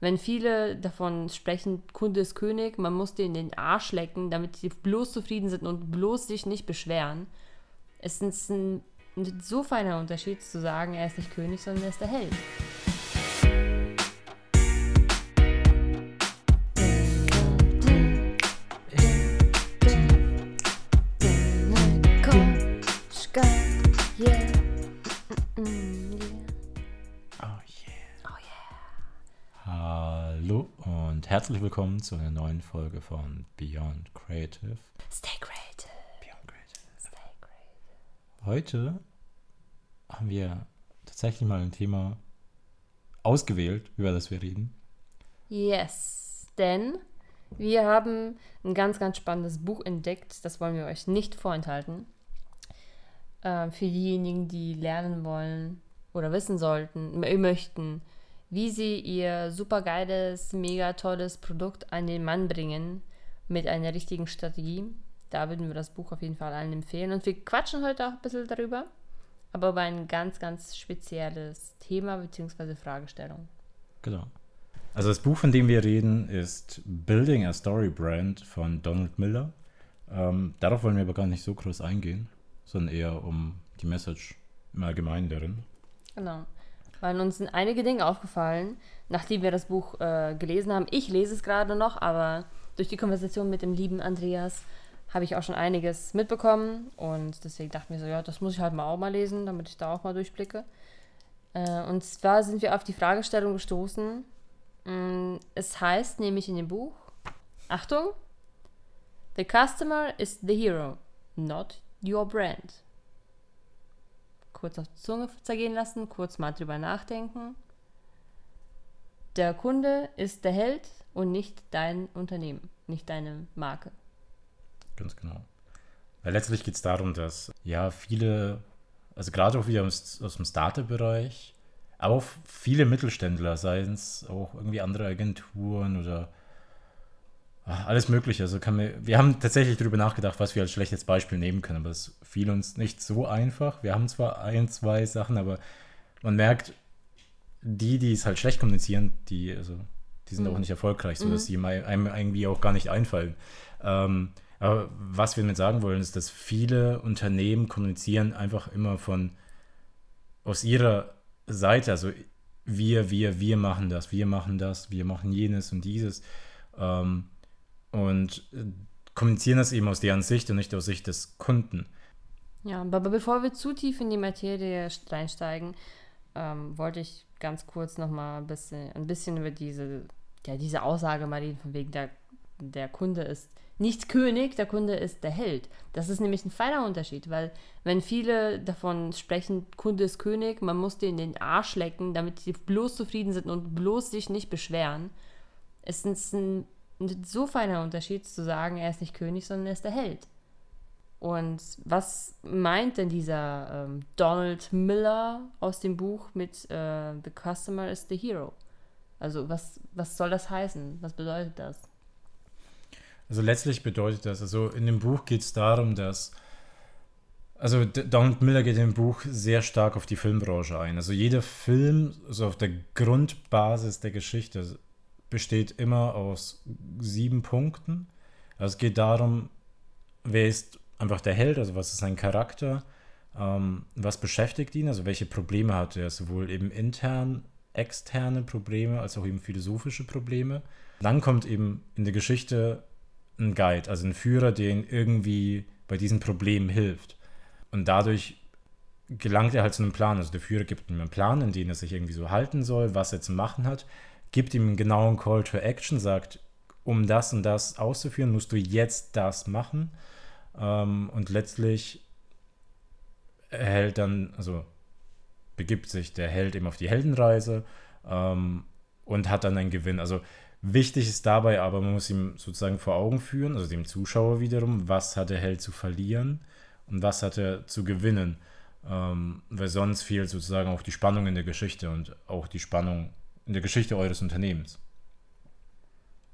wenn viele davon sprechen, Kunde ist König, man muss den den Arsch lecken, damit sie bloß zufrieden sind und bloß sich nicht beschweren. Es ist ein, ein so feiner Unterschied zu sagen, er ist nicht König, sondern er ist der Held. Herzlich willkommen zu einer neuen Folge von Beyond Creative. Stay creative. Beyond Creative. Stay creative. Heute haben wir tatsächlich mal ein Thema ausgewählt, über das wir reden. Yes, denn wir haben ein ganz, ganz spannendes Buch entdeckt. Das wollen wir euch nicht vorenthalten. Äh, für diejenigen, die lernen wollen oder wissen sollten, möchten, wie sie ihr super geiles, mega tolles Produkt an den Mann bringen mit einer richtigen Strategie. Da würden wir das Buch auf jeden Fall allen empfehlen. Und wir quatschen heute auch ein bisschen darüber, aber über ein ganz, ganz spezielles Thema bzw. Fragestellung. Genau. Also das Buch, von dem wir reden, ist Building a Story Brand von Donald Miller. Ähm, darauf wollen wir aber gar nicht so groß eingehen, sondern eher um die Message im Allgemeinen darin. Genau weil uns sind einige Dinge aufgefallen, nachdem wir das Buch äh, gelesen haben. Ich lese es gerade noch, aber durch die Konversation mit dem lieben Andreas habe ich auch schon einiges mitbekommen und deswegen dachte ich mir so, ja, das muss ich halt mal auch mal lesen, damit ich da auch mal durchblicke. Äh, und zwar sind wir auf die Fragestellung gestoßen. Mm, es heißt nämlich in dem Buch, Achtung, The customer is the hero, not your brand kurz auf die Zunge zergehen lassen, kurz mal drüber nachdenken. Der Kunde ist der Held und nicht dein Unternehmen, nicht deine Marke. Ganz genau. Weil letztlich geht es darum, dass ja viele, also gerade auch wieder aus, dem Startup-Bereich, aber auch viele Mittelständler, seien es auch irgendwie andere Agenturen oder alles Mögliche. Also kann man, wir haben tatsächlich darüber nachgedacht, was wir als schlechtes Beispiel nehmen können, aber es fiel uns nicht so einfach. Wir haben zwar ein, zwei Sachen, aber man merkt, die, die es halt schlecht kommunizieren, die, also, die sind mhm. auch nicht erfolgreich, sodass mhm. sie einem irgendwie auch gar nicht einfallen. Ähm, aber was wir damit sagen wollen, ist, dass viele Unternehmen kommunizieren einfach immer von aus ihrer Seite, also wir, wir, wir machen das, wir machen das, wir machen jenes und dieses. Ähm, und äh, kommunizieren das eben aus deren Sicht und nicht aus Sicht des Kunden. Ja, aber bevor wir zu tief in die Materie reinsteigen, ähm, wollte ich ganz kurz noch mal ein bisschen, ein bisschen über diese, ja, diese Aussage mal reden, von wegen der, der Kunde ist nicht König, der Kunde ist der Held. Das ist nämlich ein feiner Unterschied, weil wenn viele davon sprechen, Kunde ist König, man muss den den Arsch lecken, damit sie bloß zufrieden sind und bloß sich nicht beschweren, ist es ein ein so feiner Unterschied zu sagen, er ist nicht König, sondern er ist der Held. Und was meint denn dieser ähm, Donald Miller aus dem Buch mit äh, The Customer is the Hero? Also was, was soll das heißen? Was bedeutet das? Also letztlich bedeutet das, also in dem Buch geht es darum, dass, also Donald Miller geht im Buch sehr stark auf die Filmbranche ein. Also jeder Film, so auf der Grundbasis der Geschichte, besteht immer aus sieben Punkten. Also es geht darum, wer ist einfach der Held, also was ist sein Charakter, ähm, was beschäftigt ihn, also welche Probleme hat er, sowohl eben intern, externe Probleme als auch eben philosophische Probleme. Dann kommt eben in der Geschichte ein Guide, also ein Führer, den irgendwie bei diesen Problemen hilft. Und dadurch gelangt er halt zu einem Plan. Also der Führer gibt ihm einen Plan, in den er sich irgendwie so halten soll, was er zu machen hat gibt ihm einen genauen Call to Action, sagt, um das und das auszuführen, musst du jetzt das machen. Ähm, und letztlich erhält dann, also begibt sich der Held eben auf die Heldenreise ähm, und hat dann einen Gewinn. Also wichtig ist dabei aber, man muss ihm sozusagen vor Augen führen, also dem Zuschauer wiederum, was hat der Held zu verlieren und was hat er zu gewinnen. Ähm, weil sonst fehlt sozusagen auch die Spannung in der Geschichte und auch die Spannung in der Geschichte eures Unternehmens?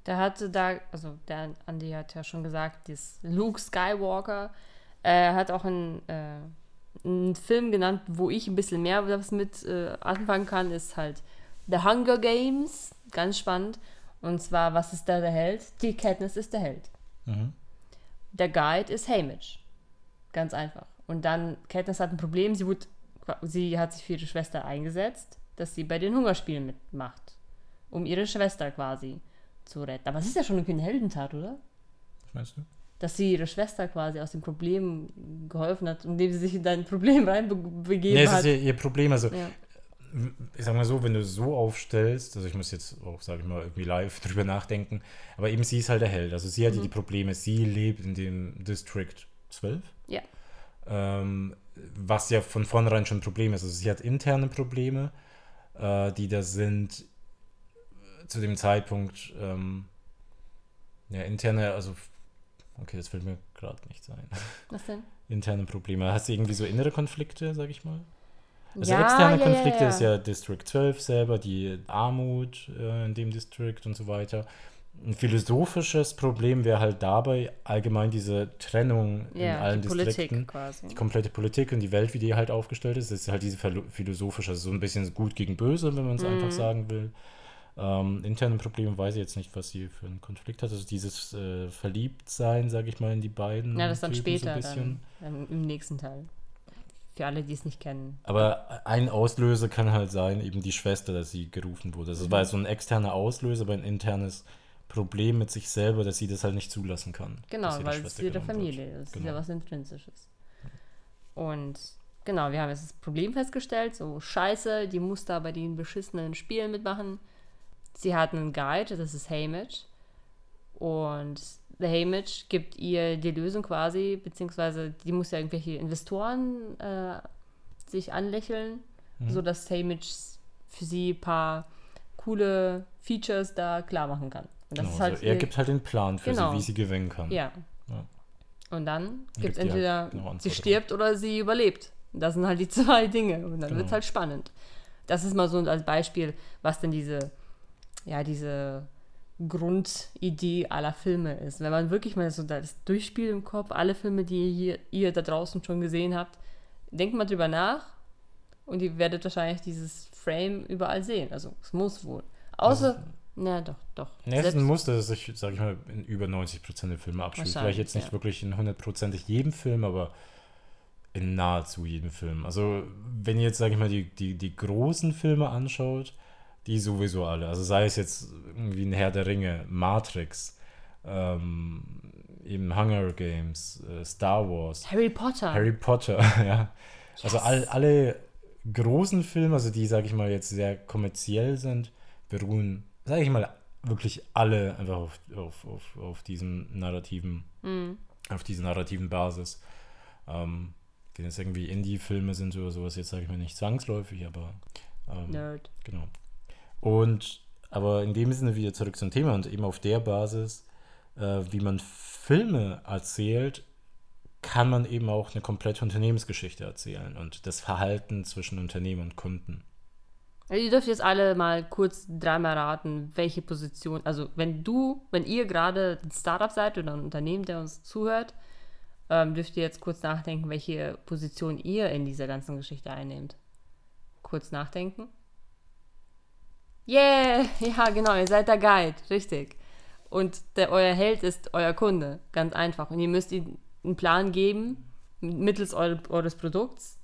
Der hatte da, also der Andi hat ja schon gesagt, das Luke Skywalker, er hat auch einen, äh, einen Film genannt, wo ich ein bisschen mehr was mit äh, anfangen kann, ist halt The Hunger Games. ganz spannend. Und zwar, was ist da der Held? Die Katniss ist der Held. Mhm. Der Guide ist Hamish. Ganz einfach. Und dann, Katniss hat ein Problem, sie, wurde, sie hat sich für ihre Schwester eingesetzt, dass sie bei den Hungerspielen mitmacht. Um ihre Schwester quasi zu retten. Aber es ist ja schon eine Heldentat, oder? Was meinst du? Dass sie ihre Schwester quasi aus dem Problem geholfen hat, indem sie sich in dein Problem reinbegeben Nee, es hat. ist ihr, ihr Problem. Also, ja. ich sag mal so, wenn du so aufstellst, also ich muss jetzt auch, sag ich mal, irgendwie live drüber nachdenken, aber eben sie ist halt der Held. Also sie hatte Mhm. die Probleme, sie lebt in dem District 12. Ja. Ähm, was ja von vornherein schon ein Problem ist. Also sie hat interne Probleme, äh, die da sind äh, zu dem Zeitpunkt, ähm, ja, interne, also, okay, das fällt mir gerade nicht ein. Was denn? Interne Probleme. Hast du irgendwie so innere Konflikte, sag ich mal? Also Ja, externe ja, Konflikte ja. ist ja District 12 selber, die Armut äh, in dem District und so weiter. Ein philosophisches Problem wäre halt dabei allgemein diese Trennung in Ja, allen die Distrikten. Politik quasi. Die komplette Politik und die Welt, wie die halt aufgestellt ist, ist halt diese philo- philosophische, also so ein bisschen gut gegen böse, wenn man es Mhm. einfach sagen will. Ähm, interne Probleme weiß ich jetzt nicht, was sie für einen Konflikt hat. Also dieses äh, Verliebtsein, sage ich mal, in die beiden. Ja, das dann Typen später, So dann, dann im nächsten Teil. Für alle, die es nicht kennen. Aber ein Auslöser kann halt sein, eben die Schwester, dass sie gerufen wurde. Also es Mhm. war so ein externer Auslöser, aber ein internes Problem mit sich selber, dass sie das halt nicht zulassen kann. Genau, weil es ihre genommen wird. Familie ist. Das ist Genau. ja was Intrinsisches. Und genau, wir haben jetzt das Problem festgestellt, so scheiße, die muss da bei den beschissenen Spielen mitmachen. Sie hat einen Guide, das ist Hamish. Und der Hamish gibt ihr die Lösung quasi, beziehungsweise die muss ja irgendwelche Investoren äh, sich anlächeln, Mhm. sodass Hamish für sie ein paar coole Features da klar machen kann. Genau, ist halt also er gibt halt den Plan für Genau. sie, wie sie gewinnen kann. ja. Ja. Und dann gibt es halt entweder, genau sie stirbt oder sie überlebt. Das sind halt die zwei Dinge. Und dann Genau. wird es halt spannend. Das ist mal so als Beispiel, was denn diese, ja, diese Grundidee aller Filme ist. Wenn man wirklich mal so das durchspielt im Kopf, alle Filme, die ihr, ihr da draußen schon gesehen habt, denkt mal drüber nach und ihr werdet wahrscheinlich dieses Frame überall sehen. Also es muss wohl. Außer, na doch, doch. Nee, es ist ein Muster, das sich, sag ich mal, in über 90% der Filme abspielt. Vielleicht jetzt nicht ja. wirklich in 100%ig jedem Film, aber in nahezu jedem Film. Also, wenn ihr jetzt, sag ich mal, die, die, die großen Filme anschaut, die sowieso alle. Also, sei es jetzt irgendwie ein Herr der Ringe, Matrix, ähm, eben Hunger Games, äh, Star Wars, Harry Potter. Harry Potter, ja. Also all, alle großen Filme, also die, sage ich mal, jetzt sehr kommerziell sind, beruhen, sage ich mal, wirklich alle einfach auf, auf, auf, auf diesem narrativen, Mhm. auf dieser narrativen Basis. Ähm, wenn es irgendwie Indie-Filme sind oder sowas, jetzt sage ich mal nicht zwangsläufig, aber ähm, Nerd. Genau. Und aber in dem Sinne wieder zurück zum Thema und eben auf der Basis, äh, wie man Filme erzählt, kann man eben auch eine komplette Unternehmensgeschichte erzählen und das Verhalten zwischen Unternehmen und Kunden. Also ihr dürft jetzt alle mal kurz dreimal raten, welche Position, also wenn du, wenn ihr gerade ein Startup seid oder ein Unternehmen, der uns zuhört, ähm, dürft ihr jetzt kurz nachdenken, welche Position ihr in dieser ganzen Geschichte einnehmt. Kurz nachdenken. Yeah, ja genau, ihr seid der Guide, richtig. Und der, euer Held ist euer Kunde, ganz einfach. Und ihr müsst ihm einen Plan geben, mittels eure, eures Produkts,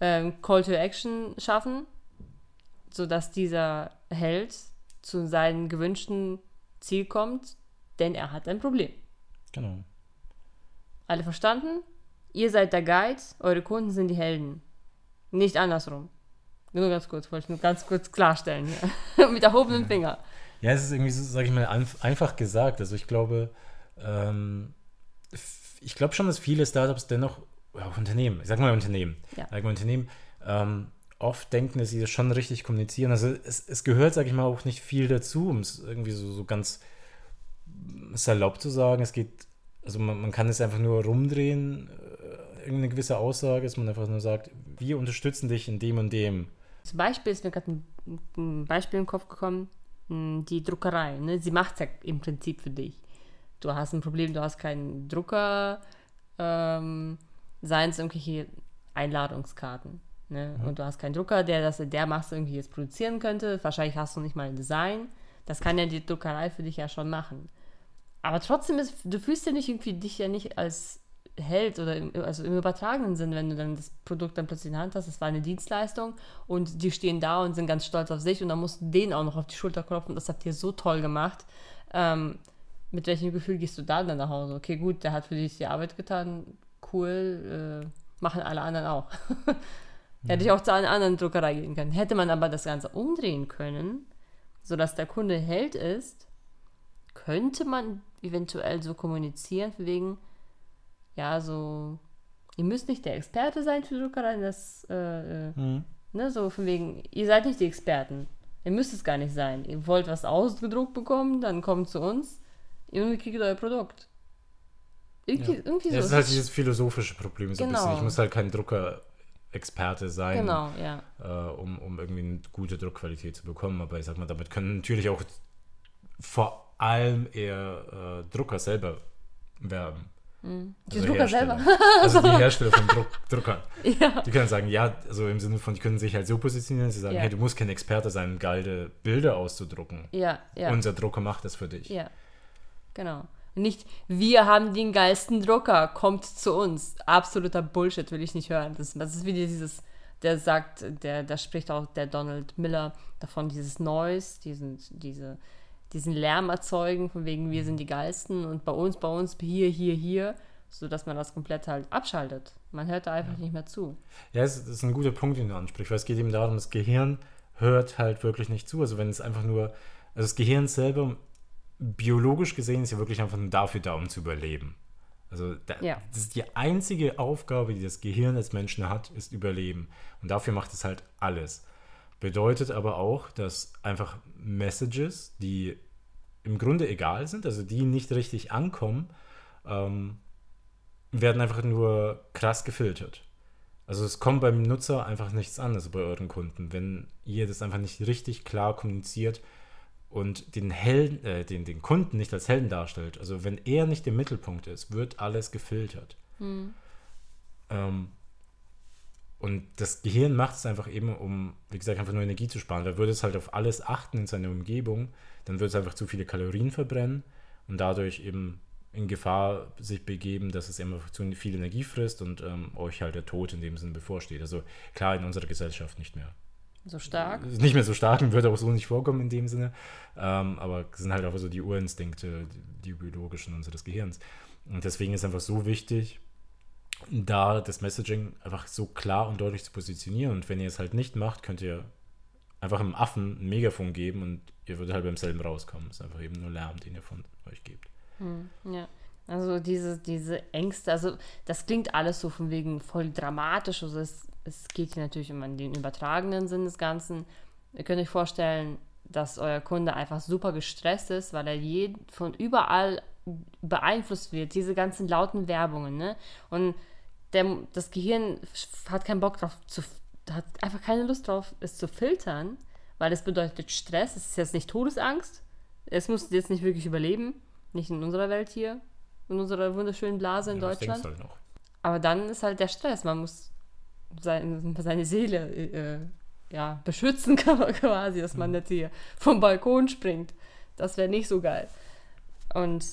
ähm, Call to Action schaffen, sodass dieser Held zu seinem gewünschten Ziel kommt, denn er hat ein Problem. Genau. Alle verstanden? Ihr seid der Guide, eure Kunden sind die Helden. Nicht andersrum. Nur ganz kurz, wollte ich nur ganz kurz klarstellen. Hier. Mit erhobenem Finger. Ja, es ist irgendwie, so, sage ich mal, einf- einfach gesagt. Also ich glaube, ähm, ich glaube schon, dass viele Startups dennoch, ja, auch Unternehmen, ich sag mal Unternehmen, Ja. sag mal Unternehmen, ähm, oft denken, dass sie das schon richtig kommunizieren. Also es, es gehört, sage ich mal, auch nicht viel dazu, um es irgendwie so, so ganz salopp zu sagen. Es geht, also man, man kann es einfach nur rumdrehen, äh, irgendeine gewisse Aussage, dass man einfach nur sagt, wir unterstützen dich in dem und dem. Zum Beispiel ist mir gerade ein, ein Beispiel im Kopf gekommen, mh, die Druckerei. Ne? Sie macht es ja im Prinzip für dich. Du hast ein Problem, du hast keinen Drucker, ähm, seien es irgendwelche Einladungskarten. Ne? Und du hast keinen Drucker, der das in der Masse irgendwie jetzt produzieren könnte. Wahrscheinlich hast du nicht mal ein Design. Das kann ja die Druckerei für dich ja schon machen. Aber trotzdem ist, du fühlst ja nicht irgendwie dich ja nicht als Held oder im, also im übertragenen Sinn, wenn du dann das Produkt dann plötzlich in der Hand hast, das war eine Dienstleistung und die stehen da und sind ganz stolz auf sich und dann musst du denen auch noch auf die Schulter klopfen, das habt ihr so toll gemacht. Ähm, mit welchem Gefühl gehst du da dann nach Hause? Okay, gut, der hat für dich die Arbeit getan, cool, äh, machen alle anderen auch. Hätte ich auch zu einer anderen Druckerei gehen können. Hätte man aber das Ganze umdrehen können, sodass der Kunde Held ist, könnte man eventuell so kommunizieren, wegen, ja, so, ihr müsst nicht der Experte sein für Druckereien, das, äh, mhm. ne, so von wegen, ihr seid nicht die Experten. Ihr müsst es gar nicht sein. Ihr wollt was ausgedruckt bekommen, dann kommt zu uns, irgendwie kriegt euer Produkt. Irgendwie, ja. irgendwie so. Das ist halt dieses philosophische Problem so genau. ein bisschen. Ich muss halt kein Drucker-Experte sein, genau, ja. äh, um, um irgendwie eine gute Druckqualität zu bekommen. Aber ich sag mal, damit können natürlich auch vor allem eher äh, Drucker selber werben. Mhm. Die also Drucker selber. Also die Hersteller von Druck, Druckern. Ja. Die können sagen, ja, also im Sinne von, die können sich halt so positionieren, dass sie sagen, ja. hey, du musst kein Experte sein, geile Bilder auszudrucken. Ja, ja. Unser Drucker macht das für dich. Ja, genau. Nicht, wir haben den geilsten Drucker, kommt zu uns. Absoluter Bullshit, will ich nicht hören. Das, das ist wie dieses, der sagt, der, da spricht auch der Donald Miller davon, dieses Noise, diesen, diese, diesen Lärm erzeugen, von wegen wir sind die Geilsten und bei uns, bei uns, hier, hier, hier, sodass man das komplett halt abschaltet. Man hört da einfach ja. nicht mehr zu. Ja, das ist ein guter Punkt, den du ansprichst, weil es geht eben darum, das Gehirn hört halt wirklich nicht zu. Also wenn es einfach nur, also das Gehirn selber, biologisch gesehen, ist ja wirklich einfach nur dafür da, um zu überleben. Also da, ja. das ist die einzige Aufgabe, die das Gehirn des Menschen hat, ist Überleben. Und dafür macht es halt alles. Bedeutet aber auch, dass einfach Messages, die im Grunde egal sind, also die nicht richtig ankommen, ähm, werden einfach nur krass gefiltert. Also es kommt beim Nutzer einfach nichts an, also bei euren Kunden, wenn ihr das einfach nicht richtig klar kommuniziert und den Helden, äh, den, den Kunden nicht als Helden darstellt. Also wenn er nicht im Mittelpunkt ist, wird alles gefiltert. Hm. Ähm, und das Gehirn macht es einfach eben, um, wie gesagt, einfach nur Energie zu sparen. Da würde es halt auf alles achten in seiner Umgebung, dann würde es einfach zu viele Kalorien verbrennen und dadurch eben in Gefahr sich begeben, dass es einfach zu viel Energie frisst und ähm, euch halt der Tod in dem Sinne bevorsteht. Also klar, in unserer Gesellschaft nicht mehr. So stark? Nicht mehr so stark und würde auch so nicht vorkommen in dem Sinne. Ähm, aber es sind halt auch so die Urinstinkte, die biologischen unseres Gehirns. Und deswegen ist einfach so wichtig, da das Messaging einfach so klar und deutlich zu positionieren. Und wenn ihr es halt nicht macht, könnt ihr einfach einem Affen ein Megafon geben und ihr würdet halt beim selben rauskommen. Es ist einfach eben nur Lärm, den ihr von euch gebt. Hm, ja. Also diese, diese Ängste, also das klingt alles so von wegen voll dramatisch. Also es, es geht hier natürlich um den übertragenen Sinn des Ganzen. Ihr könnt euch vorstellen, dass euer Kunde einfach super gestresst ist, weil er je, von überall beeinflusst wird, diese ganzen lauten Werbungen, ne? Und der, das Gehirn hat keinen Bock drauf, zu, hat einfach keine Lust drauf, es zu filtern, weil es bedeutet Stress. Es ist jetzt nicht Todesangst. Es muss jetzt nicht wirklich überleben. Nicht in unserer Welt hier, in unserer wunderschönen Blase in ja, Deutschland. Halt Aber dann ist halt der Stress. Man muss sein, seine Seele äh, ja, beschützen, quasi, dass man mhm. nicht hier vom Balkon springt. Das wäre nicht so geil. Und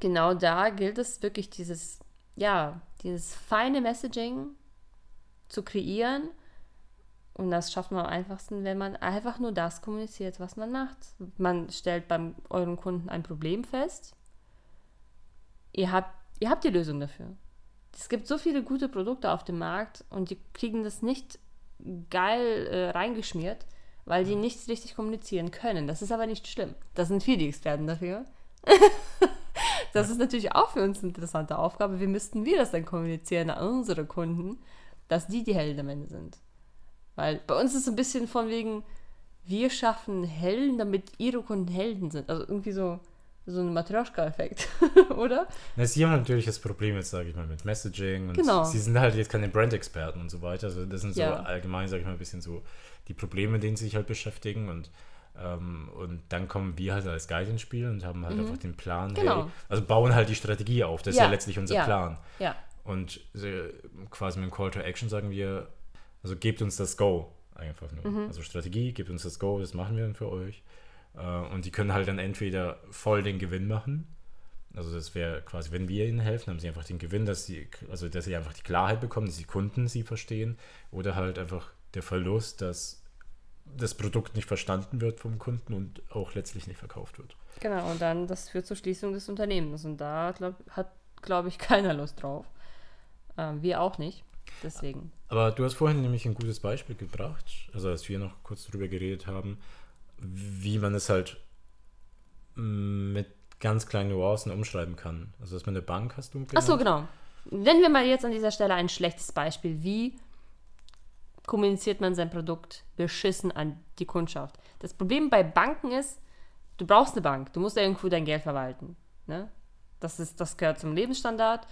genau da gilt es wirklich dieses, ja, dieses feine Messaging zu kreieren. Und das schafft man am einfachsten, wenn man einfach nur das kommuniziert, was man macht. Man stellt beim euren Kunden ein Problem fest. Ihr habt, ihr habt die Lösung dafür. Es gibt so viele gute Produkte auf dem Markt und die kriegen das nicht geil äh, reingeschmiert, weil die nichts richtig kommunizieren können. Das ist aber nicht schlimm. Das sind wir die Experten dafür. Das ist natürlich auch für uns eine interessante Aufgabe. Wie müssten wir das dann kommunizieren an unsere Kunden, dass die die Helden am Ende sind? Weil bei uns ist es ein bisschen von wegen, wir schaffen Helden, damit ihre Kunden Helden sind. Also irgendwie so, so ein Matryoshka-Effekt, oder? Sie haben natürlich das Problem jetzt, sage ich mal, mit Messaging und genau. sie sind halt jetzt keine Brand-Experten und so weiter. Also das sind so ja. allgemein, sage ich mal, ein bisschen so die Probleme, mit denen sie sich halt beschäftigen und ähm, und dann kommen wir halt als Guide ins Spiel und haben halt mhm. einfach den Plan, genau. hey, also bauen halt die Strategie auf. Das ja. ist ja letztlich unser ja. Plan. Ja. Und äh, quasi mit dem Call to Action sagen wir, also gebt uns das Go einfach nur. Mhm. Also Strategie, gebt uns das Go, das machen wir dann für euch. Äh, und die können halt dann entweder voll den Gewinn machen. Also das wäre quasi, wenn wir ihnen helfen, haben sie einfach den Gewinn, dass sie, also dass sie einfach die Klarheit bekommen, dass die Kunden sie verstehen. Oder halt einfach der Verlust, dass das Produkt nicht verstanden wird vom Kunden und auch letztlich nicht verkauft wird. Genau, und dann das führt zur Schließung des Unternehmens. Und da glaub, hat, glaube ich, keiner Lust drauf. Ähm, wir auch nicht. Deswegen. Aber du hast vorhin nämlich ein gutes Beispiel gebracht, also als wir noch kurz darüber geredet haben, wie man es halt mit ganz kleinen Nuancen umschreiben kann. Also dass man eine Bank hast du. Genannt? Ach so, genau. Nennen wir mal jetzt an dieser Stelle ein schlechtes Beispiel. Wie kommuniziert man sein Produkt beschissen an die Kundschaft? Das Problem bei Banken ist, du brauchst eine Bank. Du musst irgendwo dein Geld verwalten. Ne? Das, ist, das gehört zum Lebensstandard,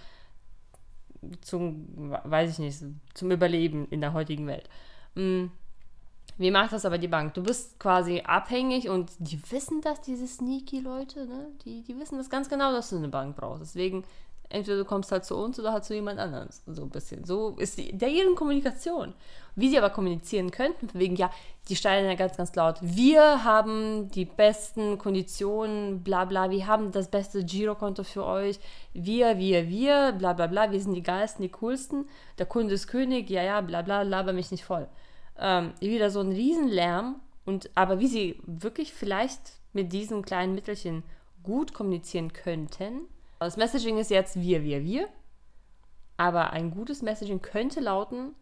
zum, weiß ich nicht, zum Überleben in der heutigen Welt. Mm. Wie macht das aber die Bank? Du bist quasi abhängig und die wissen das, diese sneaky Leute, ne? Die, die wissen das ganz genau, dass du eine Bank brauchst. Deswegen, entweder du kommst halt zu uns oder halt zu jemand anderem. So ein bisschen. So ist die, der ihren Kommunikation. Wie sie aber kommunizieren könnten, wegen, ja, die steigen ja ganz, ganz laut. Wir haben die besten Konditionen, bla bla, wir haben das beste Girokonto für euch. Wir, wir, wir, bla bla bla, wir sind die geilsten, die coolsten. Der Kunde ist König, ja, ja, bla bla, laber mich nicht voll ähm, wieder so ein Riesenlärm. Und, aber wie sie wirklich vielleicht mit diesen kleinen Mittelchen gut kommunizieren könnten. Das Messaging ist jetzt wir, wir, wir. Aber ein gutes Messaging könnte lauten,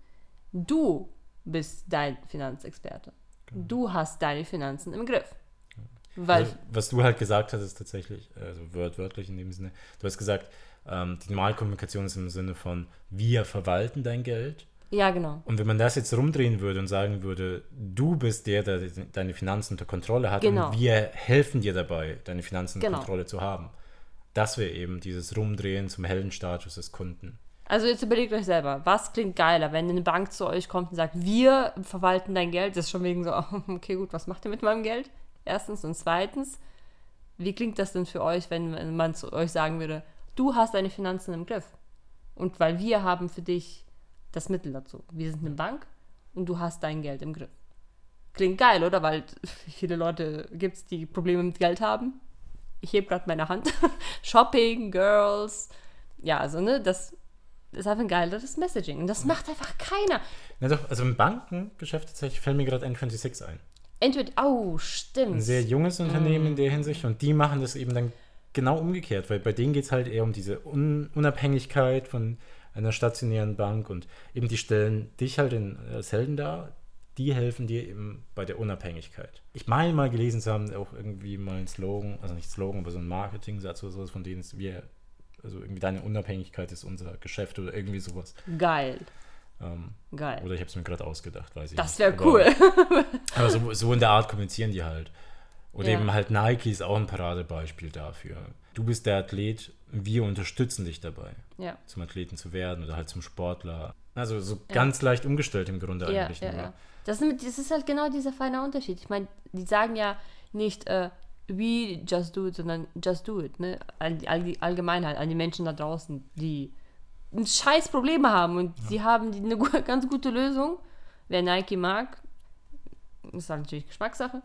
du bist dein Finanzexperte. Genau. Du hast deine Finanzen im Griff. Weil also, was du halt gesagt hast, ist tatsächlich, also wörtlich in dem Sinne, du hast gesagt, ähm, die Normalkommunikation ist im Sinne von, wir verwalten dein Geld ja, genau. Und wenn man das jetzt rumdrehen würde und sagen würde, du bist der, der deine Finanzen unter Kontrolle hat genau. und wir helfen dir dabei, deine Finanzen unter genau. Kontrolle zu haben. Das wäre eben dieses Rumdrehen zum Heldenstatus des Kunden. Also jetzt überlegt euch selber, was klingt geiler, wenn eine Bank zu euch kommt und sagt, wir verwalten dein Geld, das ist schon wegen so, okay, gut, was macht ihr mit meinem Geld? Erstens und zweitens, wie klingt das denn für euch, wenn man zu euch sagen würde, du hast deine Finanzen im Griff und weil wir haben für dich das Mittel dazu. Wir sind eine Bank und du hast dein Geld im Griff. Klingt geil, oder? Weil viele Leute gibt es, die Probleme mit Geld haben. Ich hebe gerade meine Hand. Shopping, Girls. Ja, also, ne, das ist einfach ein geiles Messaging. Und das macht einfach keiner. Na doch, also im Bankengeschäft tatsächlich fällt mir gerade N26 ein. Entweder, oh, stimmt. Ein sehr junges Unternehmen mm. in der Hinsicht und die machen das eben dann genau umgekehrt, weil bei denen geht es halt eher um diese Un Unabhängigkeit von einer stationären Bank und eben die stellen dich halt in, als Helden dar, die helfen dir eben bei der Unabhängigkeit. Ich meine mal gelesen zu haben, auch irgendwie mal ein Slogan, also nicht Slogan, aber so ein Marketing-Satz oder sowas, von denen es wir, also irgendwie deine Unabhängigkeit ist unser Geschäft oder irgendwie sowas. Geil. Ähm, Geil. Oder ich habe es mir gerade ausgedacht, weiß ich Das wäre cool. aber so, so in der Art kommunizieren die halt. Oder ja. eben halt Nike ist auch ein Paradebeispiel dafür. Du bist der Athlet, wir unterstützen dich dabei, ja. zum Athleten zu werden oder halt zum Sportler. Also so ja. ganz leicht umgestellt im Grunde eigentlich. Ja, ja. Das, das, ist halt genau dieser feine Unterschied. Ich meine, die sagen ja nicht, äh, we just do it, sondern just do it. Ne? An die, an die Allgemeinheit, an die Menschen da draußen, die ein scheiß Probleme haben und sie haben eine ganz gute Lösung. Wer Nike mag, ist halt natürlich Geschmackssache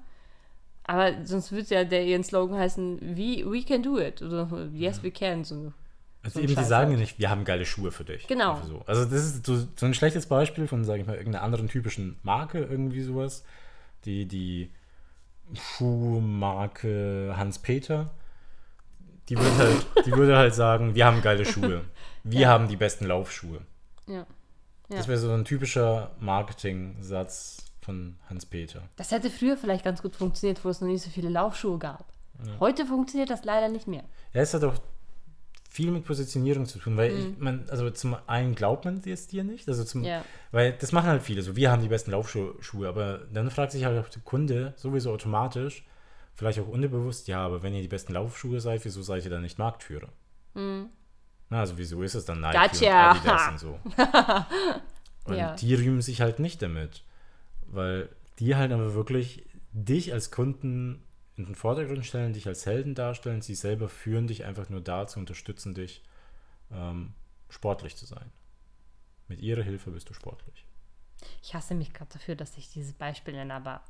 aber sonst würde ja der ihren Slogan heißen, we, we can do it. Oder yes, we can. So, also so eben, die sagen ja nicht, wir haben geile Schuhe für dich. Genau. So. Also das ist so, so ein schlechtes Beispiel von, sage ich mal, irgendeiner anderen typischen Marke, irgendwie sowas. Die, die Schuhmarke Hans-Peter, die würde halt, die würde halt sagen, wir haben geile Schuhe. Wir ja. haben die besten Laufschuhe. Ja. ja. Das wäre so ein typischer Marketing-Satz von Hans-Peter. Das hätte früher vielleicht ganz gut funktioniert, wo es noch nicht so viele Laufschuhe gab. Ja. Heute funktioniert das leider nicht mehr. Ja, es hat auch viel mit Positionierung zu tun, weil mhm. ich, man, also zum einen glaubt man es dir nicht, also zum, ja. weil das machen halt viele, so wir haben die besten Laufschuhe, aber dann fragt sich halt auch der Kunde sowieso automatisch, vielleicht auch unterbewusst, ja, aber wenn ihr die besten Laufschuhe seid, wieso seid ihr dann nicht Marktführer? Mhm. Na, also wieso ist es dann Nike gotcha. und Adidas und so? und ja. die rühmen sich halt nicht damit weil die halt aber wirklich dich als Kunden in den Vordergrund stellen, dich als Helden darstellen, sie selber führen dich einfach nur dazu, unterstützen dich, ähm, sportlich zu sein. Mit ihrer Hilfe bist du sportlich. Ich hasse mich gerade dafür, dass ich dieses Beispiel nenne, aber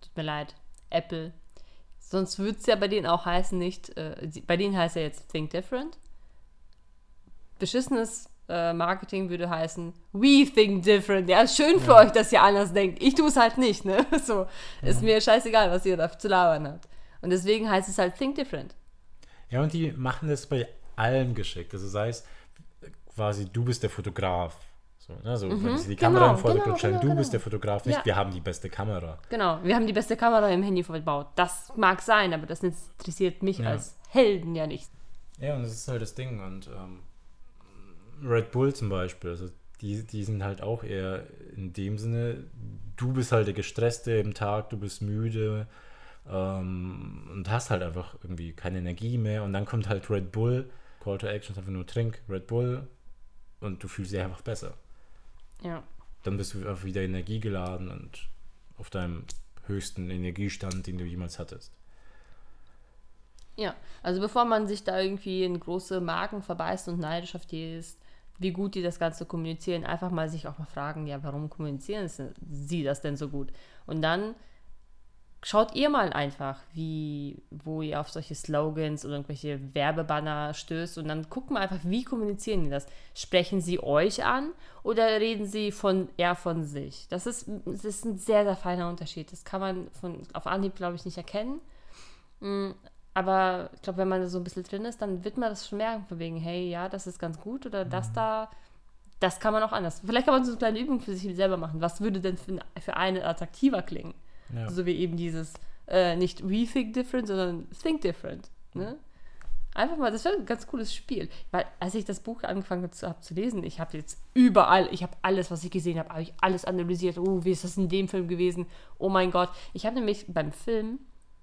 tut mir leid. Apple, Sonst würde es ja bei denen auch heißen, nicht, äh, bei denen heißt ja jetzt Think Different. Beschissenes äh, Marketing würde heißen, we think different. Ja, schön für ja. euch, dass ihr anders denkt. Ich tue es halt nicht, ne? So, ja. ist mir scheißegal, was ihr da zu labern habt. Und deswegen heißt es halt think different. Ja, und die machen das bei allem geschickt. Also sei es quasi, du bist der Fotograf. So, ne? so mhm. wenn sie die Kamera genau, im Vordergrund genau, stellen, genau, du genau. bist der Fotograf, nicht ja. wir haben die beste Kamera. Genau, wir haben die beste Kamera im Handy verbaut. Das mag sein, aber das interessiert mich ja. als Helden ja nicht. Ja, und das ist halt das Ding. Und ähm, Red Bull zum Beispiel, also die, die sind halt auch eher in dem Sinne, du bist halt der Gestresste im Tag, du bist müde ähm, und hast halt einfach irgendwie keine Energie mehr. Und dann kommt halt Red Bull, Call to Action ist einfach nur trink Red Bull und du fühlst dich einfach besser. Ja. Dann bist du einfach wieder energiegeladen und auf deinem höchsten Energiestand, den du jemals hattest. Ja, also bevor man sich da irgendwie in große Marken verbeißt und neidisch auf die ist, wie gut die das Ganze kommunizieren, einfach mal sich auch mal fragen, ja, warum kommunizieren sie das denn so gut? Und dann schaut ihr mal einfach, wie, wo ihr auf solche Slogans oder irgendwelche Werbebanner stößt und dann guckt mal einfach, wie kommunizieren die das? Sprechen sie euch an oder reden sie von eher von sich? Das ist, das ist ein sehr, sehr feiner Unterschied. Das kann man von, auf Anhieb, glaube ich, nicht erkennen. Aber ich glaube, wenn man so ein bisschen drin ist, dann wird man das schon merken, von wegen, hey, ja, das ist ganz gut oder das mhm. da, das kann man auch anders. Vielleicht kann man so eine kleine Übung für sich selber machen. Was würde denn für, für eine attraktiver klingen? Ja. So wie eben dieses, äh, nicht we think different, sondern think different. Ne? Einfach mal, das wäre ein ganz cooles Spiel. Weil als ich das Buch angefangen habe zu, zu lesen, ich habe jetzt überall, ich habe alles, was ich gesehen habe, habe ich alles analysiert. Oh, wie ist das in dem Film gewesen? Oh mein Gott. Ich habe nämlich beim Film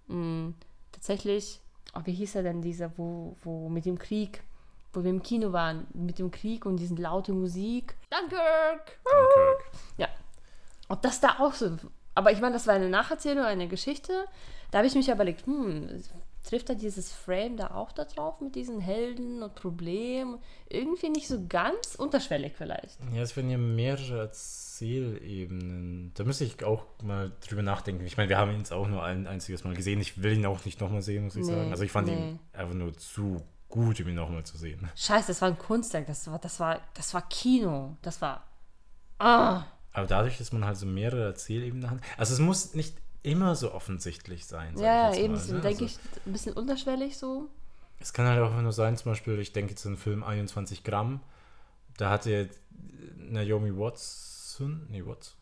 mh, hm, tatsächlich, oh, wie hieß er denn dieser, wo, wo mit dem Krieg, wo wir im Kino waren, mit dem Krieg und diesen laute Musik. Dunkirk! Dunkirk. Ja. Ob das da auch so aber ich meine, das war eine Nacherzählung, eine Geschichte. Da habe ich mich überlegt, hm, trifft da dieses Frame da auch da drauf mit diesen Helden und Problemen? Irgendwie nicht so ganz unterschwellig vielleicht. Ja, es werden ja mehrere Erzählebenen. Da müsste ich auch mal drüber nachdenken. Ich meine, wir haben ihn jetzt auch nur ein einziges Mal gesehen. Ich will ihn auch nicht nochmal sehen, muss ich nee, sagen. Also ich fand nee. ihn einfach nur zu gut, um ihn nochmal zu sehen. Scheiße, das war ein Kunstwerk. Das war, das war, das war Kino. Das war. Ah! Aber dadurch, dass man halt so mehrere Erzählebenen hat. Also es muss nicht immer so offensichtlich sein. Ja, eben, mal, ne? denke also, ich, ein bisschen unterschwellig so. Es kann halt auch nur sein, zum Beispiel, ich denke jetzt an den Film 21 Gramm. Da hatte Naomi Watson, nee, Watts.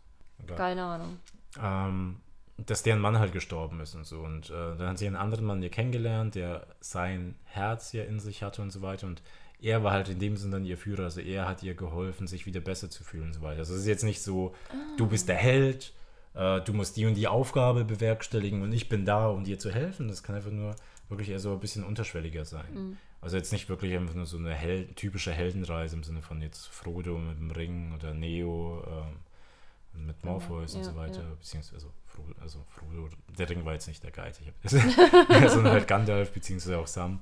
Keine Ahnung. Ähm, dass deren Mann halt gestorben ist und so. Und äh, dann hat sie einen anderen Mann hier kennengelernt, der sein Herz ja in sich hatte und so weiter. Und er war halt in dem Sinne dann ihr Führer, also er hat ihr geholfen, sich wieder besser zu fühlen und so weiter. Also es ist jetzt nicht so, ah. du bist der Held, äh, du musst die und die Aufgabe bewerkstelligen und ich bin da, um dir zu helfen. Das kann einfach nur wirklich eher so ein bisschen unterschwelliger sein. Mhm. Also jetzt nicht wirklich einfach nur so eine Hel typische Heldenreise im Sinne von jetzt Frodo mit dem Ring oder Neo äh, mit Morpheus ja, und so weiter, ja. beziehungsweise also Frodo, also Frodo, der Ring war jetzt nicht der Guide, sondern halt Gandalf beziehungsweise auch Sam.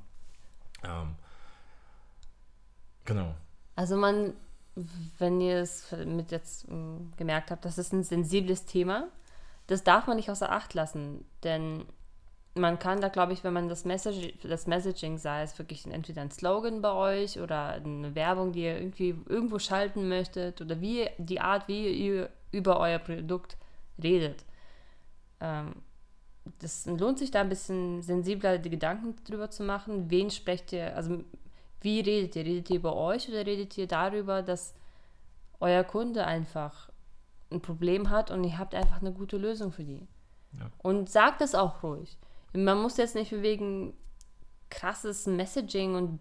Ähm, Genau. Also man, wenn ihr es mit jetzt hm, gemerkt habt, das ist ein sensibles Thema, das darf man nicht außer Acht lassen, denn man kann da, glaube ich, wenn man das, Message, das Messaging, sei es wirklich entweder ein Slogan bei euch oder eine Werbung, die ihr irgendwie irgendwo schalten möchtet oder wie die Art, wie ihr über euer Produkt redet. Ähm, das lohnt sich da ein bisschen sensibler die Gedanken drüber zu machen. Wen sprecht ihr, also wie redet ihr? Redet ihr über euch oder redet ihr darüber, dass euer Kunde einfach ein Problem hat und ihr habt einfach eine gute Lösung für die? Ja. Und sagt es auch ruhig. Man muss jetzt nicht wegen krasses Messaging und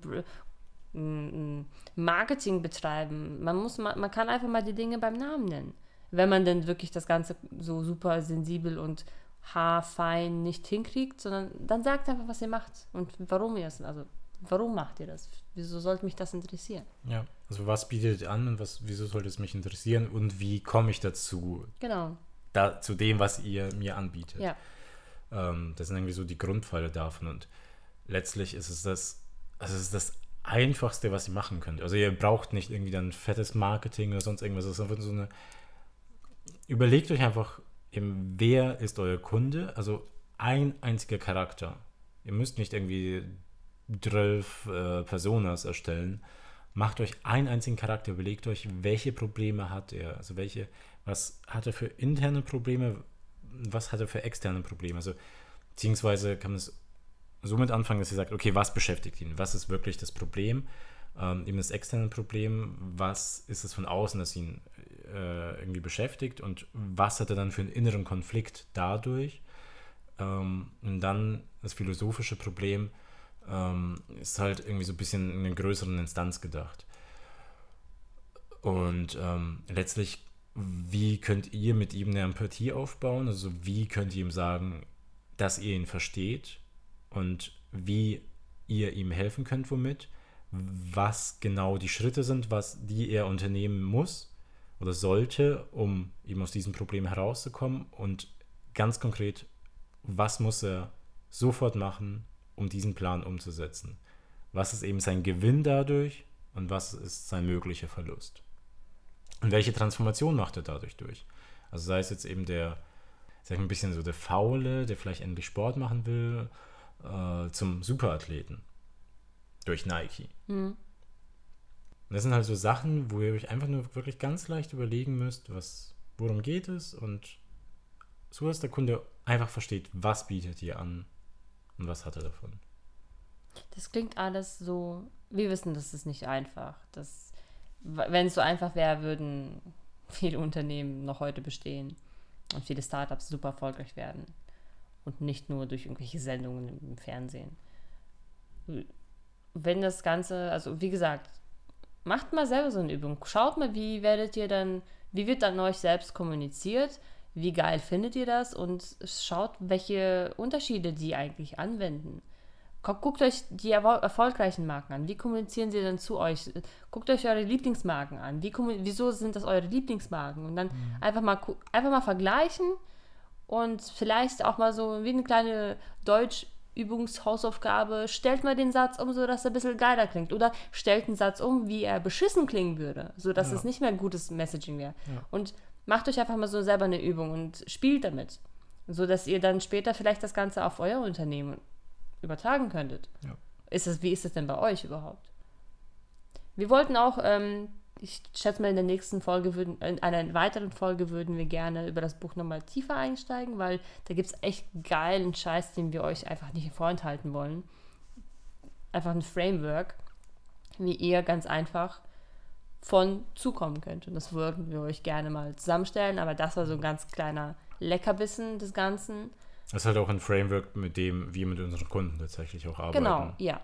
Marketing betreiben. Man, muss, man kann einfach mal die Dinge beim Namen nennen. Wenn man denn wirklich das Ganze so super sensibel und haarfein nicht hinkriegt, sondern dann sagt einfach, was ihr macht und warum ihr es. Also warum macht ihr das? Wieso sollte mich das interessieren? Ja, also was bietet ihr an und was, wieso sollte es mich interessieren und wie komme ich dazu? Genau. Da, zu dem, was ihr mir anbietet. Ja. Ähm, das sind irgendwie so die Grundpfeile davon und letztlich ist es das, also es ist das Einfachste, was ihr machen könnt. Also ihr braucht nicht irgendwie dann fettes Marketing oder sonst irgendwas. Es ist einfach so eine. Überlegt euch einfach, eben, wer ist euer Kunde? Also ein einziger Charakter. Ihr müsst nicht irgendwie zwölf äh, Personas erstellen. Macht euch einen einzigen Charakter, überlegt euch, welche Probleme hat er, also welche, was hat er für interne Probleme, was hat er für externe Probleme. Also beziehungsweise kann man es somit anfangen, dass ihr sagt, okay, was beschäftigt ihn? Was ist wirklich das Problem? Ähm, eben das externe Problem, was ist es von außen, das ihn äh, irgendwie beschäftigt und was hat er dann für einen inneren Konflikt dadurch? Ähm, und dann das philosophische Problem ähm, ist halt irgendwie so ein bisschen in einer größeren Instanz gedacht. Und ähm, letztlich, wie könnt ihr mit ihm eine Empathie aufbauen? Also wie könnt ihr ihm sagen, dass ihr ihn versteht und wie ihr ihm helfen könnt womit, was genau die Schritte sind, was die er unternehmen muss oder sollte, um eben aus diesem Problem herauszukommen und ganz konkret, was muss er sofort machen, um diesen Plan umzusetzen. Was ist eben sein Gewinn dadurch und was ist sein möglicher Verlust? Und welche Transformation macht er dadurch durch? Also sei es jetzt eben der, sag ich mal, ein bisschen so der Faule, der vielleicht endlich Sport machen will, äh, zum Superathleten durch Nike. Mhm. Das sind halt so Sachen, wo ihr euch einfach nur wirklich ganz leicht überlegen müsst, was, worum geht es und so, dass der Kunde einfach versteht, was bietet ihr an und was hat er davon. Das klingt alles so, wir wissen, das ist nicht einfach. Das, wenn es so einfach wäre, würden viele Unternehmen noch heute bestehen und viele Startups super erfolgreich werden und nicht nur durch irgendwelche Sendungen im Fernsehen. Wenn das Ganze, also wie gesagt, macht mal selber so eine Übung. Schaut mal, wie werdet ihr dann, wie wird dann euch selbst kommuniziert, wie geil findet ihr das und schaut, welche Unterschiede die eigentlich anwenden. Guckt euch die erfolgreichen Marken an. Wie kommunizieren sie denn zu euch? Guckt euch eure Lieblingsmarken an. Wie wieso sind das eure Lieblingsmarken? Und dann mhm. einfach, mal, einfach mal vergleichen und vielleicht auch mal so wie eine kleine Deutsch-Übungshausaufgabe. Stellt mal den Satz um, sodass er ein bisschen geiler klingt. Oder stellt einen Satz um, wie er beschissen klingen würde, sodass ja. es nicht mehr gutes Messaging wäre. Ja. Und macht euch einfach mal so selber eine Übung und spielt damit. So dass ihr dann später vielleicht das Ganze auf euer Unternehmen übertragen könntet. Ja. Ist das, wie ist das denn bei euch überhaupt? Wir wollten auch, ähm, ich schätze mal in der nächsten Folge, würden, in einer weiteren Folge würden wir gerne über das Buch nochmal tiefer einsteigen, weil da gibt es echt geilen Scheiß, den wir euch einfach nicht vorenthalten wollen. Einfach ein Framework, wie ihr ganz einfach von zukommen könnt. Und das würden wir euch gerne mal zusammenstellen, aber das war so ein ganz kleiner Leckerbissen des Ganzen. Das ist halt auch ein Framework, mit dem wir mit unseren Kunden tatsächlich auch arbeiten. Genau, ja.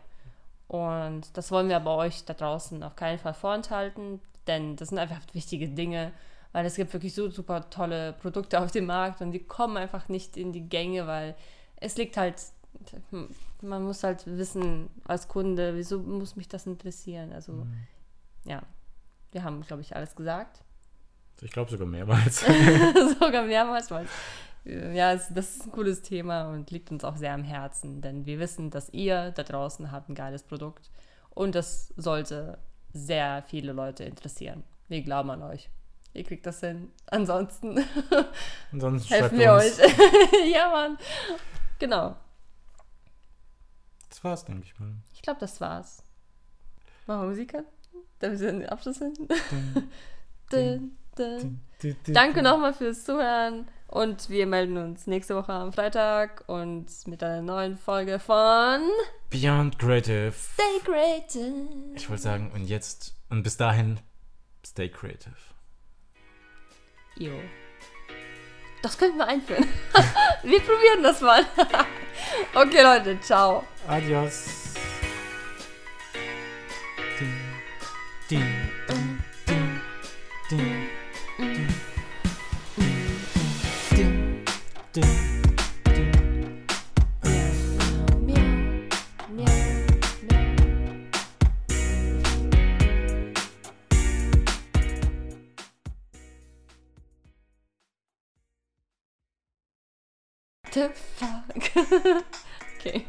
Und das wollen wir aber euch da draußen auf keinen Fall vorenthalten, denn das sind einfach wichtige Dinge, weil es gibt wirklich so super tolle Produkte auf dem Markt und die kommen einfach nicht in die Gänge, weil es liegt halt, man muss halt wissen als Kunde, wieso muss mich das interessieren? Also, mhm. ja, wir haben, glaube ich, alles gesagt. Ich glaube sogar mehrmals. sogar mehrmals, weil ja, das ist ein cooles Thema und liegt uns auch sehr am Herzen, denn wir wissen, dass ihr da draußen habt ein geiles Produkt und das sollte sehr viele Leute interessieren. Wir glauben an euch. Ihr kriegt das hin. Ansonsten, Ansonsten helfen wir uns. euch. ja, Mann. Genau. Das war's, denke ich mal. Ich glaube, das war's. Machen wir Musik an? Damit wir den Abschluss finden. Danke nochmal fürs Zuhören. Und wir melden uns nächste Woche am Freitag und mit einer neuen Folge von Beyond Creative. Stay Creative. Ich wollte sagen, und jetzt, und bis dahin, stay creative. Jo. Das könnten wir einführen. wir probieren das mal. okay, Leute, ciao. Adios. The fuck? okay.